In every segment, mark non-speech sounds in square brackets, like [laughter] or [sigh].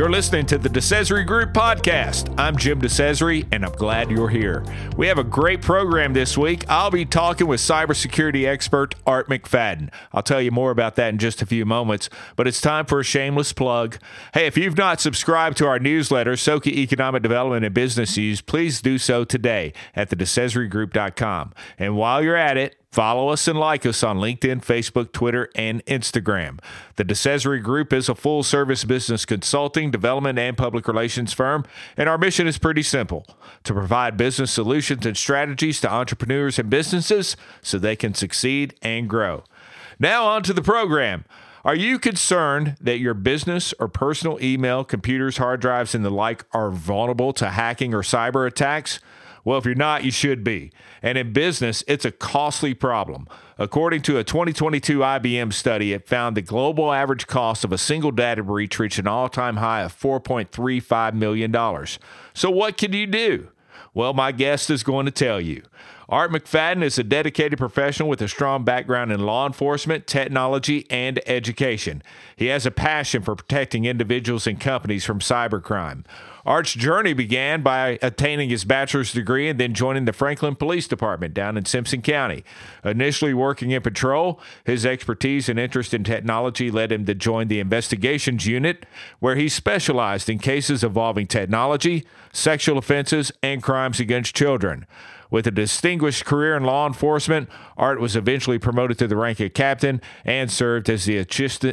You're listening to the DeCesare Group podcast. I'm Jim DeCesare, and I'm glad you're here. We have a great program this week. I'll be talking with cybersecurity expert Art McFadden. I'll tell you more about that in just a few moments, but it's time for a shameless plug. Hey, if you've not subscribed to our newsletter, SoCa Economic Development and Business News, please do so today at thedecesaregroup.com. And while you're at it, Follow us and like us on LinkedIn, Facebook, Twitter, and Instagram. The DeCesare Group is a full service business consulting, development, and public relations firm, and our mission is pretty simple to provide business solutions and strategies to entrepreneurs and businesses so they can succeed and grow. Now, on to the program. Are you concerned that your business or personal email, computers, hard drives, and the like are vulnerable to hacking or cyber attacks? Well, if you're not, you should be. And in business, it's a costly problem. According to a 2022 IBM study, it found the global average cost of a single data breach reached an all time high of $4.35 million. So, what can you do? Well, my guest is going to tell you. Art McFadden is a dedicated professional with a strong background in law enforcement, technology, and education. He has a passion for protecting individuals and companies from cybercrime. Art's journey began by attaining his bachelor's degree and then joining the Franklin Police Department down in Simpson County. Initially working in patrol, his expertise and interest in technology led him to join the investigations unit, where he specialized in cases involving technology, sexual offenses, and crimes against children. With a distinguished career in law enforcement, Art was eventually promoted to the rank of captain and served as the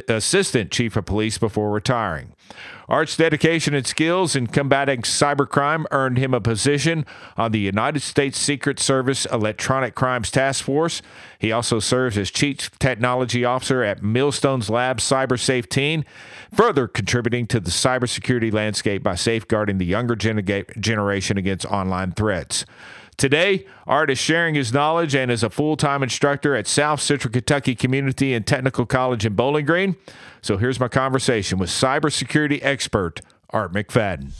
assistant chief of police before retiring. Art's dedication and skills in combating cybercrime earned him a position on the United States Secret Service Electronic Crimes Task Force. He also serves as Chief Technology Officer at Millstones Labs CyberSafe Teen, further contributing to the cybersecurity landscape by safeguarding the younger generation against online threats. Today, Art is sharing his knowledge and is a full time instructor at Southcentral Kentucky Community and Technical College in Bowling Green. So here's my conversation with cybersecurity expert Art McFadden.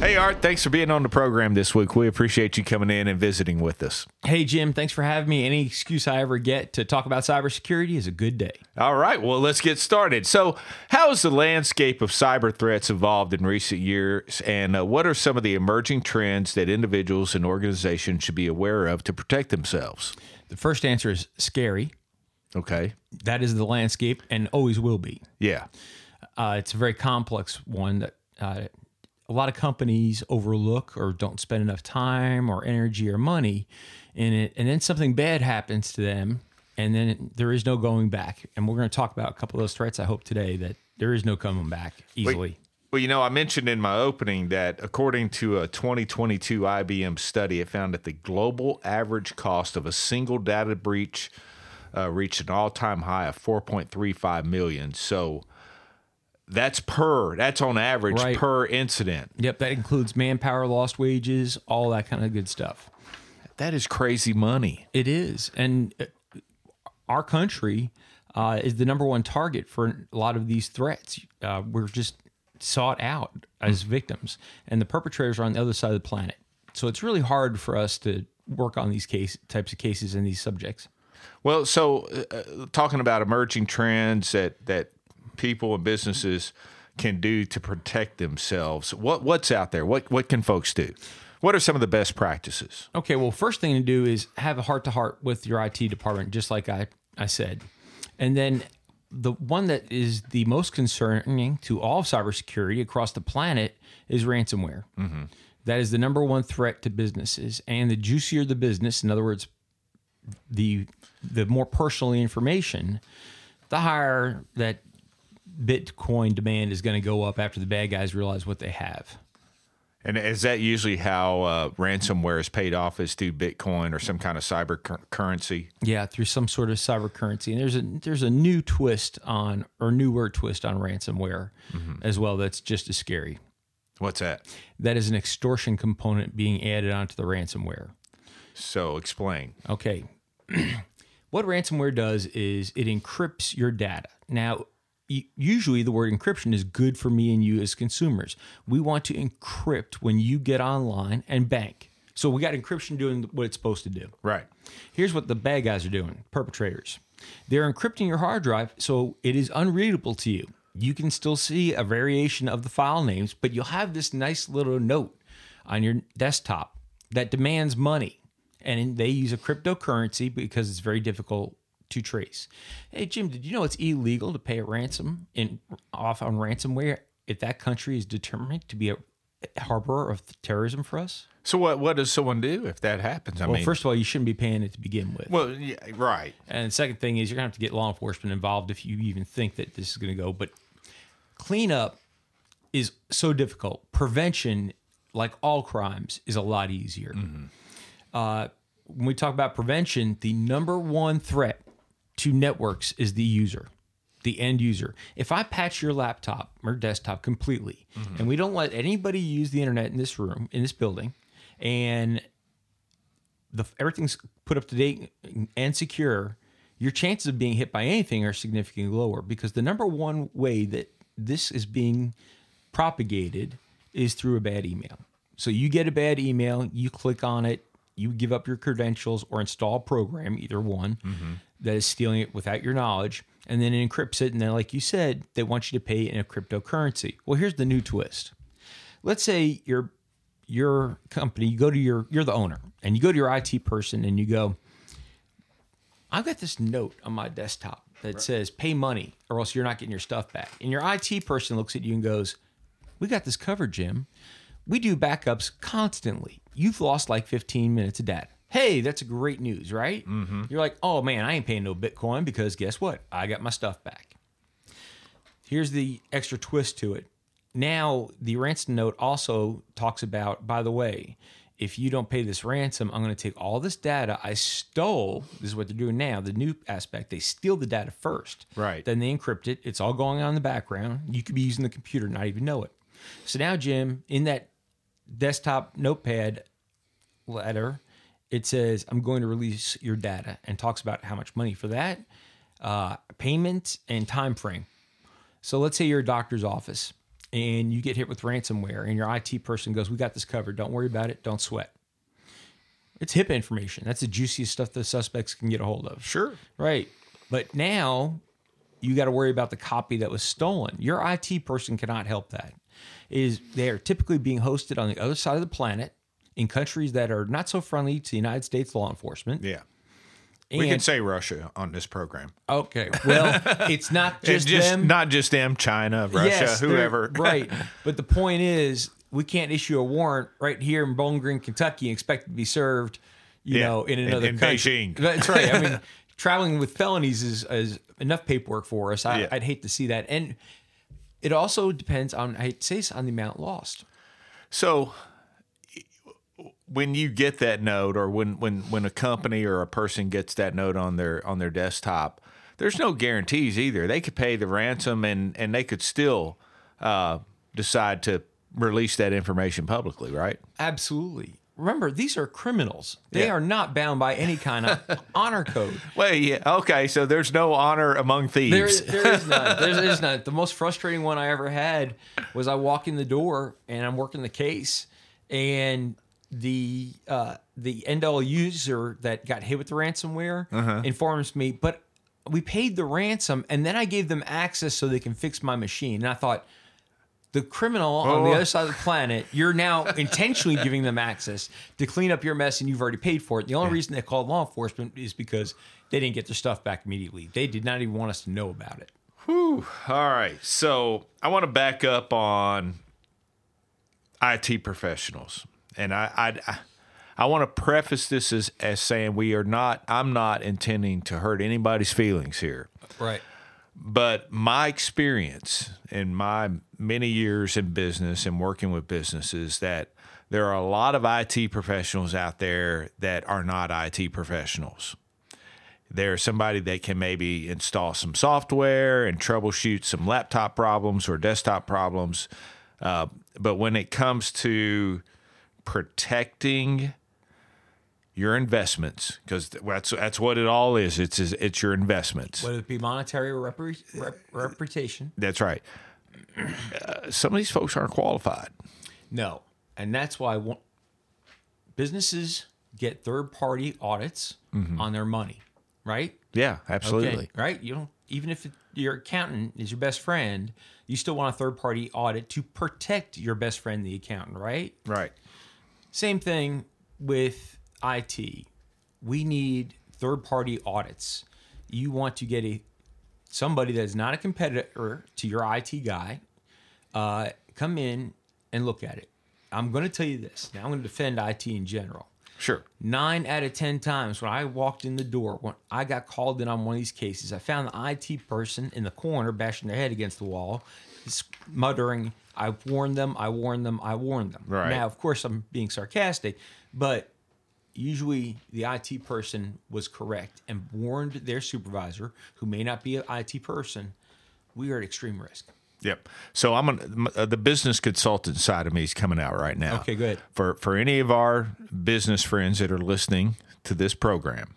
Hey, Art, thanks for being on the program this week. We appreciate you coming in and visiting with us. Hey, Jim, thanks for having me. Any excuse I ever get to talk about cybersecurity is a good day. All right, well, let's get started. So, how has the landscape of cyber threats evolved in recent years, and uh, what are some of the emerging trends that individuals and organizations should be aware of to protect themselves? The first answer is scary. Okay. That is the landscape and always will be. Yeah. Uh, it's a very complex one that uh, a lot of companies overlook or don't spend enough time or energy or money in it, and then something bad happens to them, and then there is no going back. And we're going to talk about a couple of those threats. I hope today that there is no coming back easily. Wait. Well, you know, I mentioned in my opening that according to a 2022 IBM study, it found that the global average cost of a single data breach uh, reached an all-time high of 4.35 million. So that's per. That's on average right. per incident. Yep, that includes manpower, lost wages, all that kind of good stuff. That is crazy money. It is, and uh, our country uh, is the number one target for a lot of these threats. Uh, we're just sought out as mm. victims, and the perpetrators are on the other side of the planet. So it's really hard for us to work on these case types of cases and these subjects. Well, so uh, uh talking about emerging trends that that people and businesses can do to protect themselves. What what's out there? What what can folks do? What are some of the best practices? Okay, well, first thing to do is have a heart to heart with your IT department, just like I, I said. And then the one that is the most concerning to all cybersecurity across the planet is ransomware. Mm-hmm. That is the number one threat to businesses. And the juicier the business, in other words, the the more personal information, the higher that Bitcoin demand is going to go up after the bad guys realize what they have. And is that usually how uh, ransomware is paid off? Is through Bitcoin or some kind of cyber currency? Yeah, through some sort of cyber currency. And there's a there's a new twist on or newer twist on ransomware mm-hmm. as well. That's just as scary. What's that? That is an extortion component being added onto the ransomware. So explain. Okay. [clears throat] what ransomware does is it encrypts your data. Now, usually the word encryption is good for me and you as consumers. We want to encrypt when you get online and bank. So we got encryption doing what it's supposed to do. Right. Here's what the bad guys are doing, perpetrators. They're encrypting your hard drive so it is unreadable to you. you can still see a variation of the file names, but you'll have this nice little note on your desktop that demands money. And they use a cryptocurrency because it's very difficult to trace. Hey Jim, did you know it's illegal to pay a ransom in off on ransomware if that country is determined to be a harborer of terrorism for us? So what what does someone do if that happens? I Well, mean, first of all, you shouldn't be paying it to begin with. well, yeah, right. And the second thing is you're gonna have to get law enforcement involved if you even think that this is gonna go. But cleanup is so difficult. Prevention, like all crimes, is a lot easier. Uh, when we talk about prevention, the number one threat to networks is the user, the end user. If I patch your laptop or desktop completely, mm-hmm. and we don't let anybody use the internet in this room, in this building, and the everything's put up to date and secure, your chances of being hit by anything are significantly lower because the number one way that this is being propagated is through a bad email. So you get a bad email, you click on it, you give up your credentials or install a program, either one, mm-hmm. that is stealing it without your knowledge, and then it encrypts it. And then, like you said, they want you to pay in a cryptocurrency. Well, here's the new twist. Let's say you're your company, you go to your, you're the owner, and you go to your IT person and you go, I've got this note on my desktop that says pay money or else you're not getting your stuff back. And your IT person looks at you and goes, We got this covered, Jim. We do backups constantly. You've lost like 15 minutes of data. Hey, that's great news, right? Mm-hmm. You're like, oh man, I ain't paying no Bitcoin because guess what? I got my stuff back. Here's the extra twist to it. Now, the ransom note also talks about, by the way, if you don't pay this ransom, I'm going to take all this data I stole. This is what they're doing now. The new aspect, they steal the data first. Right. Then they encrypt it. It's all going on in the background. You could be using the computer, not even know it. So now, Jim, in that desktop notepad letter, it says, I'm going to release your data and talks about how much money for that, uh, payment, and time frame. So let's say you're a doctor's office and you get hit with ransomware and your IT person goes, We got this covered. Don't worry about it. Don't sweat. It's HIPAA information. That's the juiciest stuff the suspects can get a hold of. Sure. Right. But now you got to worry about the copy that was stolen. Your IT person cannot help that. Is they are typically being hosted on the other side of the planet in countries that are not so friendly to the United States law enforcement. Yeah. we can say Russia on this program. Okay. Well, [laughs] it's not It's just, just them. not just them, China, Russia, Yes, whoever. [laughs] right. But the point is, we can't issue a warrant right here in Bowling Green, Kentucky, and expect it to be served, you Yeah, know, in in- another in country. Beijing. That's right. I [laughs] mean, traveling with felonies is, is enough paperwork for us. I, Yeah. I'd hate to see that. And it also depends on, I say on the amount lost. So when you get that note or when when when a company or a person gets that note on their on their desktop, there's no guarantees either. They could pay the ransom and and they could still uh, decide to release that information publicly, right? Absolutely. Remember, these are criminals. They Yeah. are not bound by any kind of [laughs] honor code. Well, yeah, okay. So there's no honor among There, thieves. there is none. There is [laughs] none. The most frustrating one I ever had was I walk in the door and I'm working the case, and the uh, the end all user that got hit with the ransomware Uh-huh. informs me, but we paid the ransom, and then I gave them access so they can fix my machine. And I thought. The criminal on the Oh. other side of the planet, you're now intentionally giving them access to clean up your mess, and you've already paid for it. The only reason they called law enforcement is because they didn't get their stuff back immediately. They did not even want us to know about it. Whoo! All right. So I want to back up on IT professionals. And I, I, I want to preface this as, as saying we are not, I'm not intending to hurt anybody's feelings here. Right. But my experience in my many years in business and working with businesses that there are a lot of IT professionals out there that are not IT professionals. There's somebody that can maybe install some software and troubleshoot some laptop problems or desktop problems. Uh, but when it comes to protecting your investments, because that's that's what it all is. It's it's your investments. Whether it be monetary or rep- reputation. That's right. Uh, some of these folks aren't qualified. No. And that's why one, businesses get third party audits on their money, right? Yeah, absolutely. Okay, right? You don't even if it, your accountant is your best friend, you still want a third party audit to protect your best friend, the accountant, right? Right. Same thing with IT. We need third party audits. You want to get a somebody that is not a competitor to your IT guy, uh, come in and look at it. I'm going to tell you this. Now I'm going to defend IT in general. Sure. Nine out of 10 times when I walked in the door, when I got called in on one of these cases, I found the IT person in the corner bashing their head against the wall, muttering, I warned them, I warned them, I warned them. Right. Now, of course, I'm being sarcastic, but usually the IT person was correct and warned their supervisor, who may not be an IT person, we are at extreme risk. Yep. So I'm on uh, the business consultant side of me is coming out right now. Okay, good. For for any of our business friends that are listening to this program,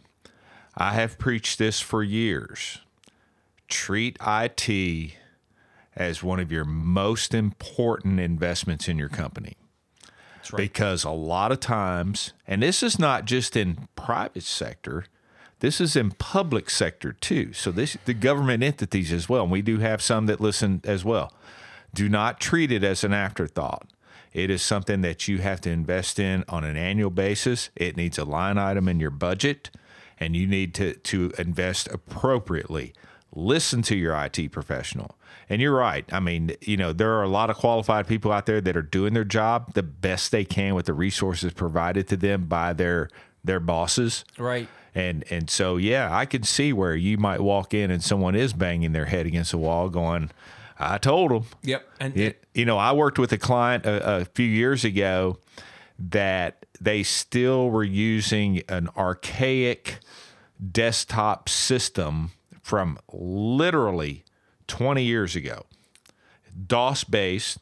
I have preached this for years. Treat IT as one of your most important investments in your company. Right. Because a lot of times, and this is not just in private sector, this is in public sector too. So this the government entities as well. And we do have some that listen as well. Do not treat it as an afterthought. It is something that you have to invest in on an annual basis. It needs a line item in your budget and you need to to invest appropriately. Listen to your IT professional. And you're right. I mean, you know, there are a lot of qualified people out there that are doing their job the best they can with the resources provided to them by their their bosses. Right. And and so yeah, I can see where you might walk in and someone is banging their head against the wall, going, "I told them." Yep. And It, you know, I worked with a client a, a few years ago that they still were using an archaic desktop system from literally 20 years ago, DOS based,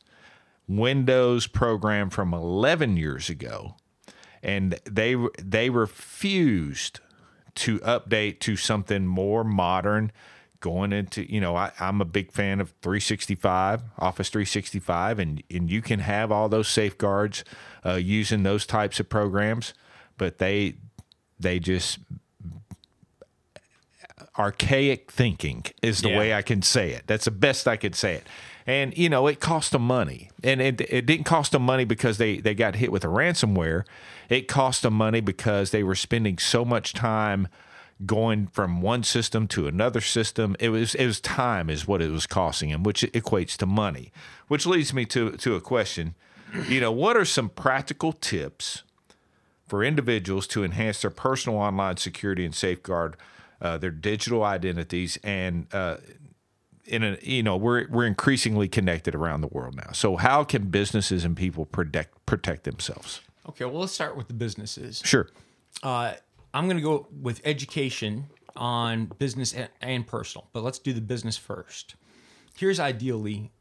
Windows program from 11 years ago, and they they refused to update to something more modern going into you know I, i'm a big fan of 365 office 365 and and you can have all those safeguards uh, using those types of programs but they they just archaic thinking is the Yeah. way i can say it. That's the best i could say it. And you know it cost them money. And it, it didn't cost them money because they they got hit with a ransomware. It cost them money because they were spending so much time going from one system to another system. It was it was time is what it was costing them which equates to money. Which leads me to to a question. You know what are some practical tips for individuals to enhance their personal online security and safeguard uh, their digital identities and uh, in a you know we're we're increasingly connected around the world now so how can businesses and people protect protect themselves okay, well, let's start with the businesses. sure Uh, I'm going to go with education on business and, and personal, but let's do the business first. Here's ideally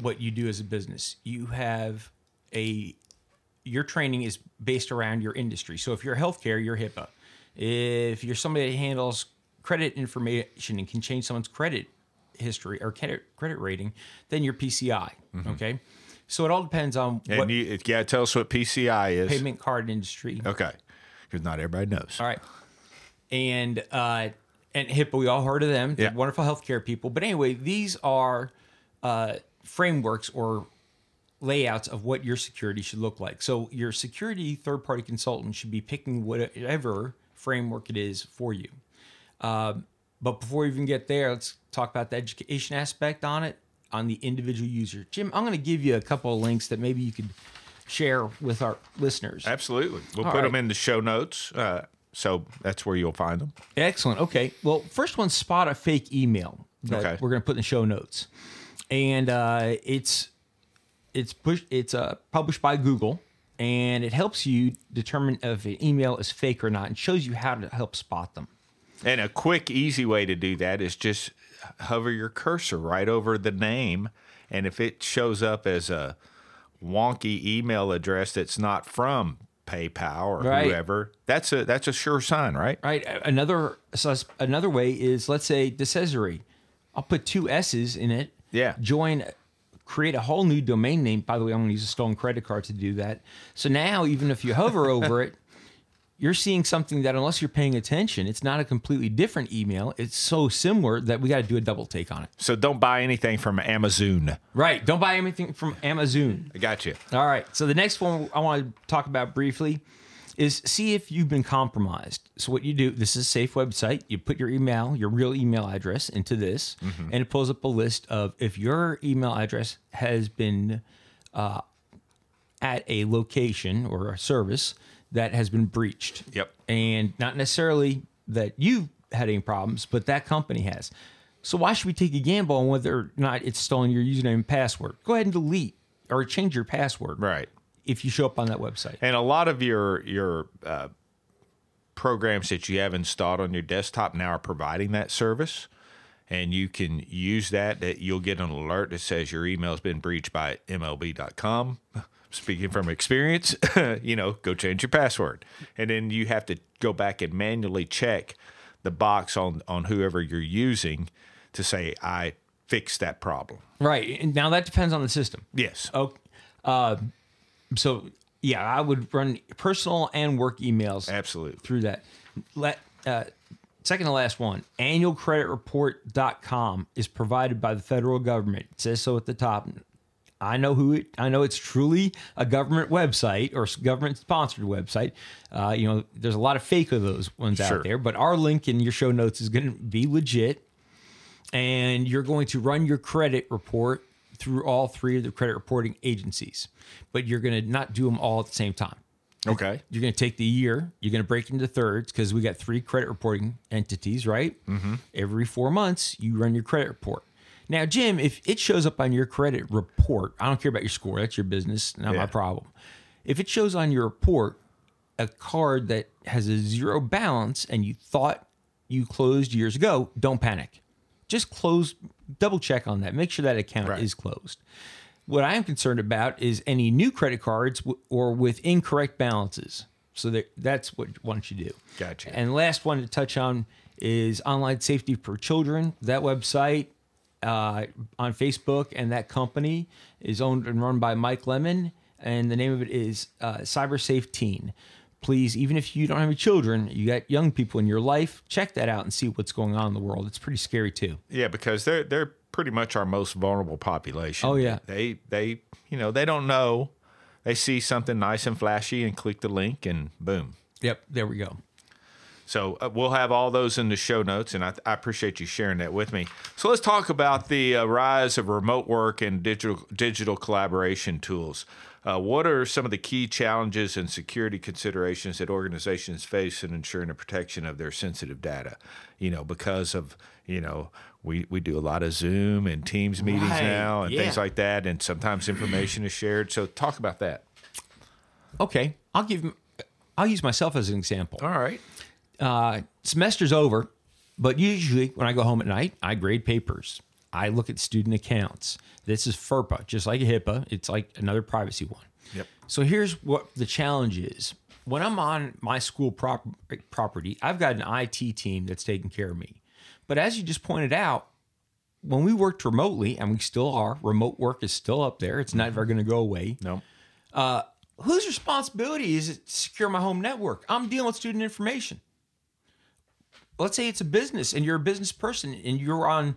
what you do as a business. You have a your training is based around your industry. So if you're healthcare, you're HIPAA. If you're somebody that handles credit information and can change someone's credit history or credit credit rating, then you're PCI. Okay. So it all depends on and what you yeah tell us what pci is payment card industry. okay because not everybody knows All right. And uh and HIPAA, we all heard of them. Yeah. wonderful healthcare people. But anyway, these are uh frameworks or layouts of what your security should look like. So your security third party consultant should be picking whatever framework it is for you. Um, but before we even get there, let's talk about the education aspect on it on the individual user. Jim, I'm going to give you a couple of links that maybe you could share with our listeners. absolutely we'll All put them in the show notes uh, so that's where you'll find them Excellent. Okay. Well, first one, spot a fake email that Okay. we're going to put in the show notes, and uh, it's it's pushed it's uh, published by Google, and it helps you determine if an email is fake or not, and shows you how to help spot them. And a quick, easy way to do that is just hover your cursor right over the name. And if it shows up as a wonky email address that's not from PayPal or Right. whoever, that's a that's a sure sign, right? Right. Another sus- another way is let's say Decesory. I'll put two S's in it. Yeah. Join, create a whole new domain name. By the way, I'm going to use a stolen credit card to do that. So now, even if you hover [laughs] over it, you're seeing something that unless you're paying attention, it's not a completely different email. It's so similar that we got to do a double take on it. So don't buy anything from Amazon. Right. Don't buy anything from Amazon. I got you. All right. So the next one I want to talk about briefly is see if you've been compromised. So what you do, this is a safe website. You put your email, your real email address into this, and it pulls up a list of if your email address has been uh, at a location or a service that has been breached. Yep. And not necessarily that you've had any problems, but that company has. So why should we take a gamble on whether or not it's stolen your username and password? Go ahead and delete or change your password Right. If you show up on that website. And a lot of your your uh, programs that you have installed on your desktop now are providing that service, and you can use that. That you'll get an alert that says your email's been breached by MLB.com. [laughs] Speaking from experience, [laughs] you know, go change your password, and then you have to go back and manually check the box on on whoever you're using to say I fixed that problem. Right. Now that depends on the system. Yes. Oh, uh, so yeah, I would run personal and work emails Absolutely. through that. Let, uh, second to last one, annualcreditreport.com is provided by the federal government. It says so at the top. I know who it, I know it's truly a government website or government sponsored website. Uh, you know, there's a lot of fake of those ones Sure. out there, but our link in your show notes is going to be legit. And you're going to run your credit report through all three of the credit reporting agencies, but you're going to not do them all at the same time. Okay. You're going to take the year, you're going to break into thirds because we got three credit reporting entities, right? Mm-hmm. Every four months, you run your credit report. Now, Jim, if it shows up on your credit report, I don't care about your score, that's your business, not Yeah. my problem. If it shows on your report a card that has a zero balance and you thought you closed years ago, don't panic. Just close, double check on that. Make sure that account Right. is closed. What I am concerned about is any new credit cards w- or with incorrect balances. So that, that's what don't you do. Gotcha. And last one to touch on is online safety for children. That website uh, on Facebook and that company is owned and run by Mike Lemon, and the name of it is uh, CyberSafe Teen. Please, even if you don't have any children, you got young people in your life, check that out and see what's going on in the world. It's pretty scary too. Yeah, because they're they're pretty much our most vulnerable population. Oh, yeah. They they you know, they don't know. They see something nice and flashy and click the link and boom. Yep, there we go. So uh, we'll have all those in the show notes, and I, I appreciate you sharing that with me. So let's talk about the uh, rise of remote work and digital digital collaboration tools. Uh, what are some of the key challenges and security considerations that organizations face in ensuring the protection of their sensitive data? You know, because of you know we we do a lot of Zoom and Teams meetings Right, now and things like that, and sometimes information is shared. So talk about that. Okay, I'll give. I'll use myself as an example. All right. uh, semester's over, but usually when I go home at night, I grade papers. I look at student accounts. This is FERPA, just like HIPAA. It's like another privacy one. Yep. So here's what the challenge is. When I'm on my school prop- property, I've got an IT team that's taking care of me. But as you just pointed out, when we worked remotely, and we still are, remote work is still up there. It's never mm-hmm. going to go away No. Uh, whose responsibility is it to secure my home network? I'm dealing with student information. Let's say it's a business and you're a business person and you're on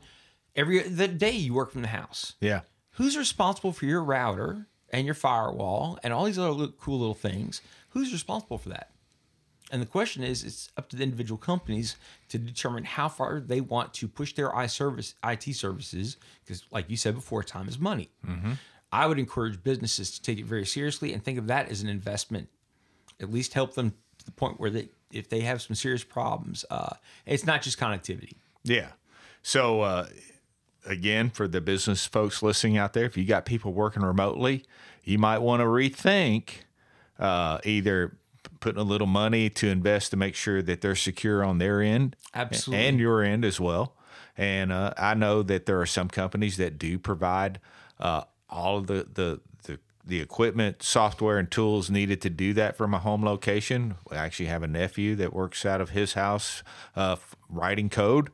every the day you work from the house. Yeah. Who's responsible for your router and your firewall and all these other little, cool little things? Who's responsible for that? And the question is, it's up to the individual companies to determine how far they want to push their I service IT services, because, like you said before, time is money. I would encourage businesses to take it very seriously and think of that as an investment. At least help them to the point where they, if they have some serious problems, uh, it's not just connectivity. Yeah. So uh, again, for the business folks listening out there, if you got people working remotely, you might want to rethink uh, either putting a little money to invest to make sure that they're secure on their end, Absolutely. and your end as well. And uh, I know that there are some companies that do provide uh, all of the, the the the equipment, software, and tools needed to do that from a home location. I actually have a nephew that works out of his house uh, writing code,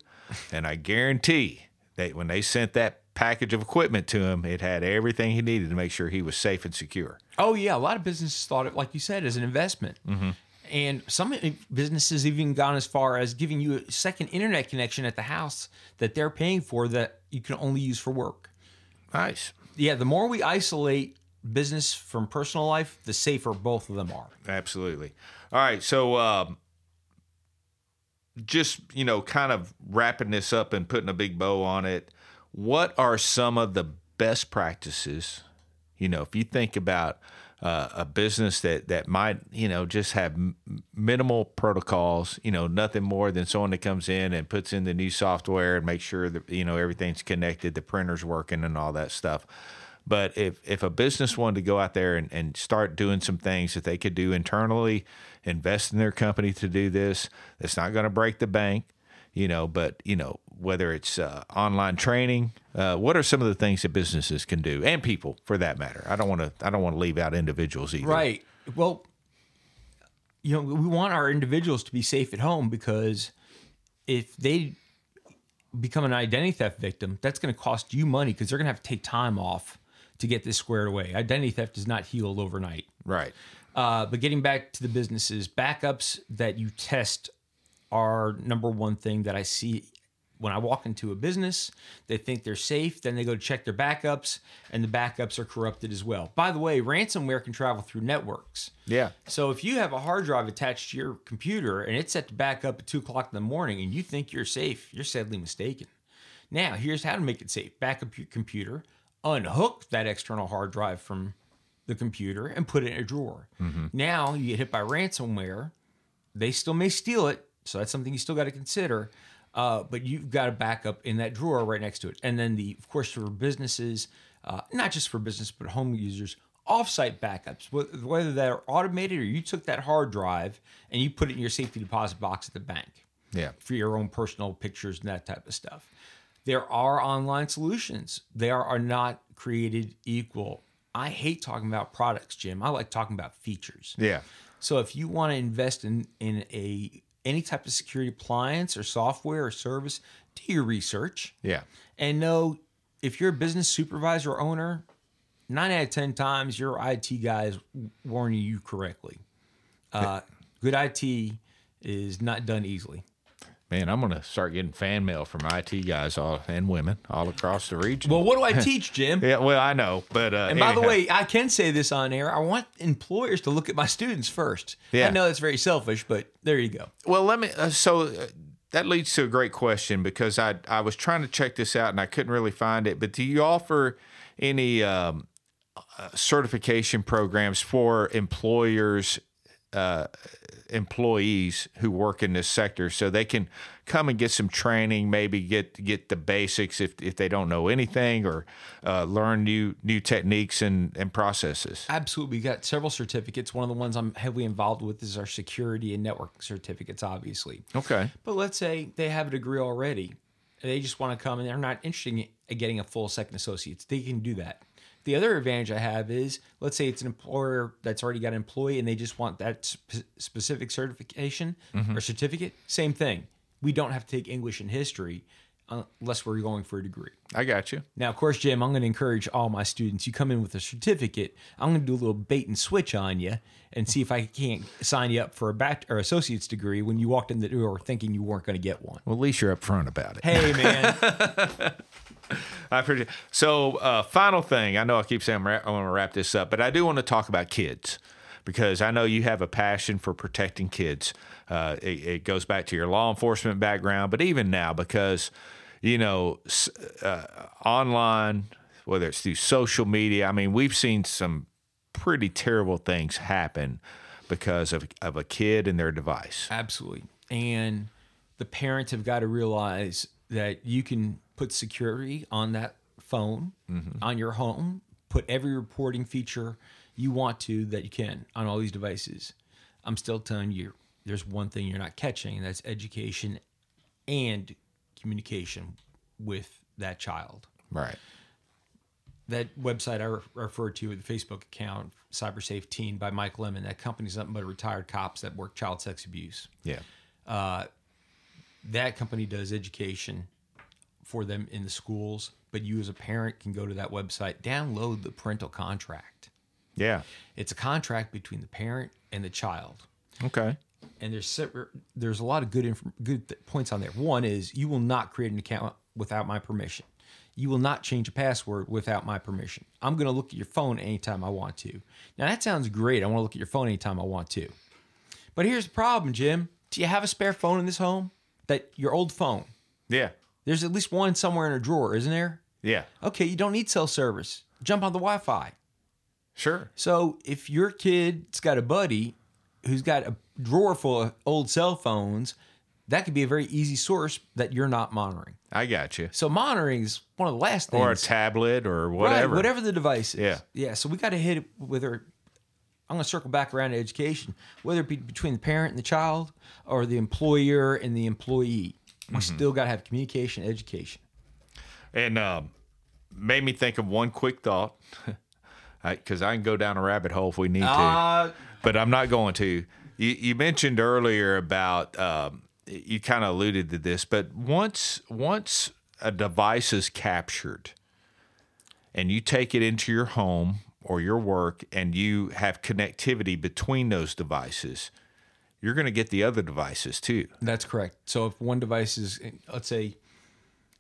and I guarantee that when they sent that package of equipment to him, it had everything he needed to make sure he was safe and secure. Oh yeah, a lot of businesses thought it, like you said, as an investment. And some businesses even gone as far as giving you a second internet connection at the house that they're paying for that you can only use for work. Nice. Yeah, the more we isolate business from personal life, the safer both of them are. Absolutely. All right. So, um, just, you know, kind of wrapping this up and putting a big bow on it, what are some of the best practices? You know, if you think about uh, a business that, that might, you know, just have m- minimal protocols, you know, nothing more than someone that comes in and puts in the new software and makes sure that, you know, everything's connected, the printer's working and all that stuff. But if, if a business wanted to go out there and, and start doing some things that they could do internally, invest in their company to do this, it's not going to break the bank, you know, but, you know, whether it's uh, online training, uh, what are some of the things that businesses can do and people for that matter? I don't want to, I don't want to leave out individuals either. Right. Well, you know, we want our individuals to be safe at home because if they become an identity theft victim, that's going to cost you money because they're going to have to take time off to get this squared away. Identity theft is not healed overnight. Right. Uh, but getting back to the businesses, backups that you test are number one thing that I see when I walk into a business. They think they're safe, then they go to check their backups, and the backups are corrupted as well. By the way, ransomware can travel through networks. Yeah. So if you have a hard drive attached to your computer and it's set to back up at two o'clock in the morning and you think you're safe, you're sadly mistaken. Now, here's how to make it safe back up your computer, unhook that external hard drive from the computer, and put it in a drawer. Now you get hit by ransomware. They still may steal it. So that's something you still got to consider. Uh, but you've got a backup in that drawer right next to it. And then the, of course, for businesses, uh, not just for business, but home users, offsite backups, whether they're automated or you took that hard drive and you put it in your safety deposit box at the bank Yeah. for your own personal pictures and that type of stuff. There are online solutions. They are, are not created equal. I hate talking about products, Jim. I like talking about features. Yeah. So if you want to invest in in a any type of security appliance or software or service, do your research Yeah. and know if you're a business supervisor or owner, nine out of ten times your IT guy is warning you correctly. Uh, good IT is not done easily. Man, I'm going to start getting fan mail from IT guys all, and women all across the region. Well, what do I [laughs] teach, Jim? yeah, well, I know, but uh, And by the way, I can say this on air. I want employers to look at my students first. Yeah. I know that's very selfish, but there you go. Well, let me. Uh, so uh, that leads to a great question because I I was trying to check this out and I couldn't really find it. But do you offer any um, uh, certification programs for employers? Uh, employees who work in this sector so they can come and get some training maybe get get the basics if, if they don't know anything or uh, learn new new techniques and, and processes Absolutely. We got several certificates. One of the ones I'm heavily involved with is our security and network certificates, obviously. okay But let's say they have a degree already. and They just want to come and they're not interested in getting a full second associates. They can do that. The other advantage I have is, let's say it's an employer that's already got an employee and they just want that sp- specific certification or certificate. Same thing. We don't have to take English and history uh, unless we're going for a degree. i got you Now, of course, Jim, I'm going to encourage all my students. You come in with a certificate. I'm going to do a little bait and switch on you and see if I can't sign you up for a back or associate's degree when you walked in the door thinking you weren't going to get one. well at least you're upfront about it Hey, man. [laughs] I appreciate. It. So, uh, final thing. I know I keep saying I'm ra- I want to wrap this up, but I do want to talk about kids because I know you have a passion for protecting kids. Uh, it, it goes back to your law enforcement background, but even now, because you know, uh, online, whether it's through social media, I mean, we've seen some pretty terrible things happen because of of a kid and their device. Absolutely. And the parents have got to realize that you can put security on that phone, mm-hmm. on your home, put every reporting feature you want to that you can on all these devices. I'm still telling you, there's one thing you're not catching, and that's education and communication with that child Right. that website I re- referred to, with the Facebook account, CyberSafe Teen by Mike Lemon, that company's nothing but retired cops that work child sex abuse. Yeah. Uh, that company does education for them in the schools, but you as a parent can go to that website, download the parental contract. Yeah. It's a contract between the parent and the child. Okay. and there's separate, there's a lot of good inf- good th- points on there. One is you will not create an account without my permission. You will not change a password without my permission. I'm going to look at your phone anytime I want to. Now that sounds great. I want to look at your phone anytime I want to. But here's the problem, Jim. Do you have a spare phone in this home? That your old phone. Yeah. There's at least one somewhere in a drawer, isn't there? Yeah. Okay, you don't need cell service. Jump on the Wi-Fi. Sure. So if your kid's got a buddy who's got a drawer full of old cell phones, that could be a very easy source that you're not monitoring. I got you. So monitoring is one of the last things. Or a tablet or Right, whatever. whatever the device is. Yeah. Yeah. So we got to hit it with our. I'm going to circle back around to education, whether it be between the parent and the child or the employer and the employee. We Mm-hmm. still got to have communication, education. And um, made me think of one quick thought, [laughs] because I, can go down a rabbit hole if we need to, Uh, but I'm not going to. You, you mentioned earlier about um, you kind of alluded to this, but once once a device is captured, and you take it into your home or your work, and you have connectivity between those devices, you're going to get the other devices too. That's correct. So if one device is, let's say,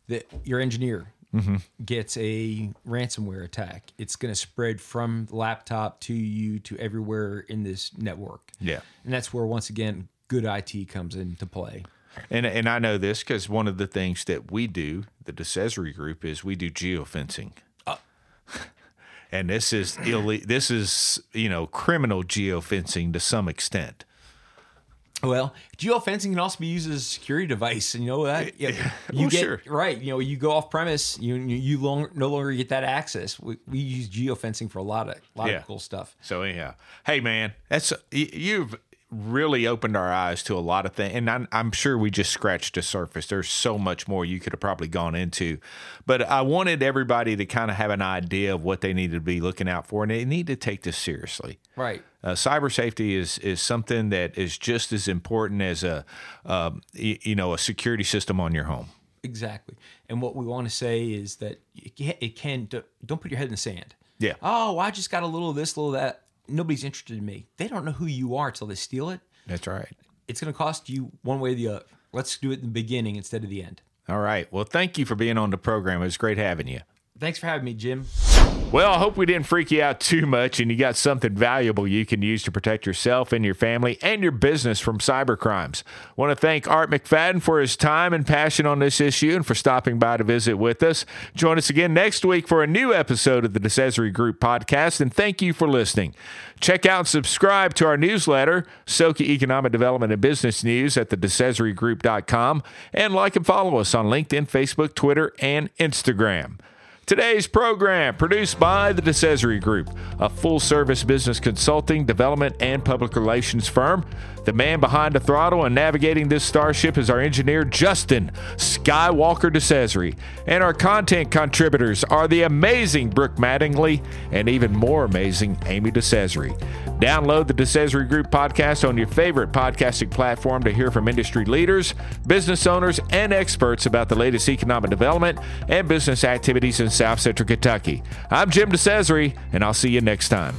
that your engineer mm-hmm. gets a ransomware attack, it's going to spread from laptop to you to everywhere in this network. Yeah. and that's where once again good IT comes into play. And and I know this because one of the things that we do, the DeCesare Group, is we do geofencing. Uh. [laughs] and this is ille- This is you know criminal geofencing to some extent. Well, geofencing can also be used as a security device, and you know that yeah, you Well, get sure. right. You know, you go off premise, you you, long, no longer get that access. We, we use geofencing for a lot of lot Yeah. of cool stuff. So anyhow, hey man, that's you've really opened our eyes to a lot of things, and I'm, I'm sure we just scratched the surface. There's so much more you could have probably gone into, but I wanted everybody to kind of have an idea of what they needed to be looking out for, and they need to take this seriously. Right. Uh, cyber safety is is something that is just as important as a um, y- you know a security system on your home. Exactly. And what we want to say is that it can, it can don't put your head in the sand. Yeah. Oh, I just got a little of this, little of that. Nobody's interested in me. They don't know who you are till they steal it. That's right. It's going to cost you one way or the other. Let's do it in the beginning instead of the end. All right. Well, thank you for being on the program. It was great having you. Thanks for having me, Jim. Well, I hope we didn't freak you out too much and you got something valuable you can use to protect yourself and your family and your business from cyber crimes. want to thank Art McFadden for his time and passion on this issue and for stopping by to visit with us. Join us again next week for a new episode of the DeCesare Group podcast, and thank you for listening. Check out and subscribe to our newsletter, Soka Economic Development and Business News at the DeCesareGroup.com, and like and follow us on LinkedIn, Facebook, Twitter, and Instagram. Today's program produced by the DeCesare Group, a full-service business consulting, development, and public relations firm. The man behind the throttle and navigating this starship is our engineer Justin Skywalker DeCesare, and our content contributors are the amazing Brooke Mattingly and even more amazing Amy DeCesare. Download the DeCesare Group podcast on your favorite podcasting platform to hear from industry leaders, business owners, and experts about the latest economic development and business activities in South Central Kentucky. I'm Jim DeCesare, and I'll see you next time.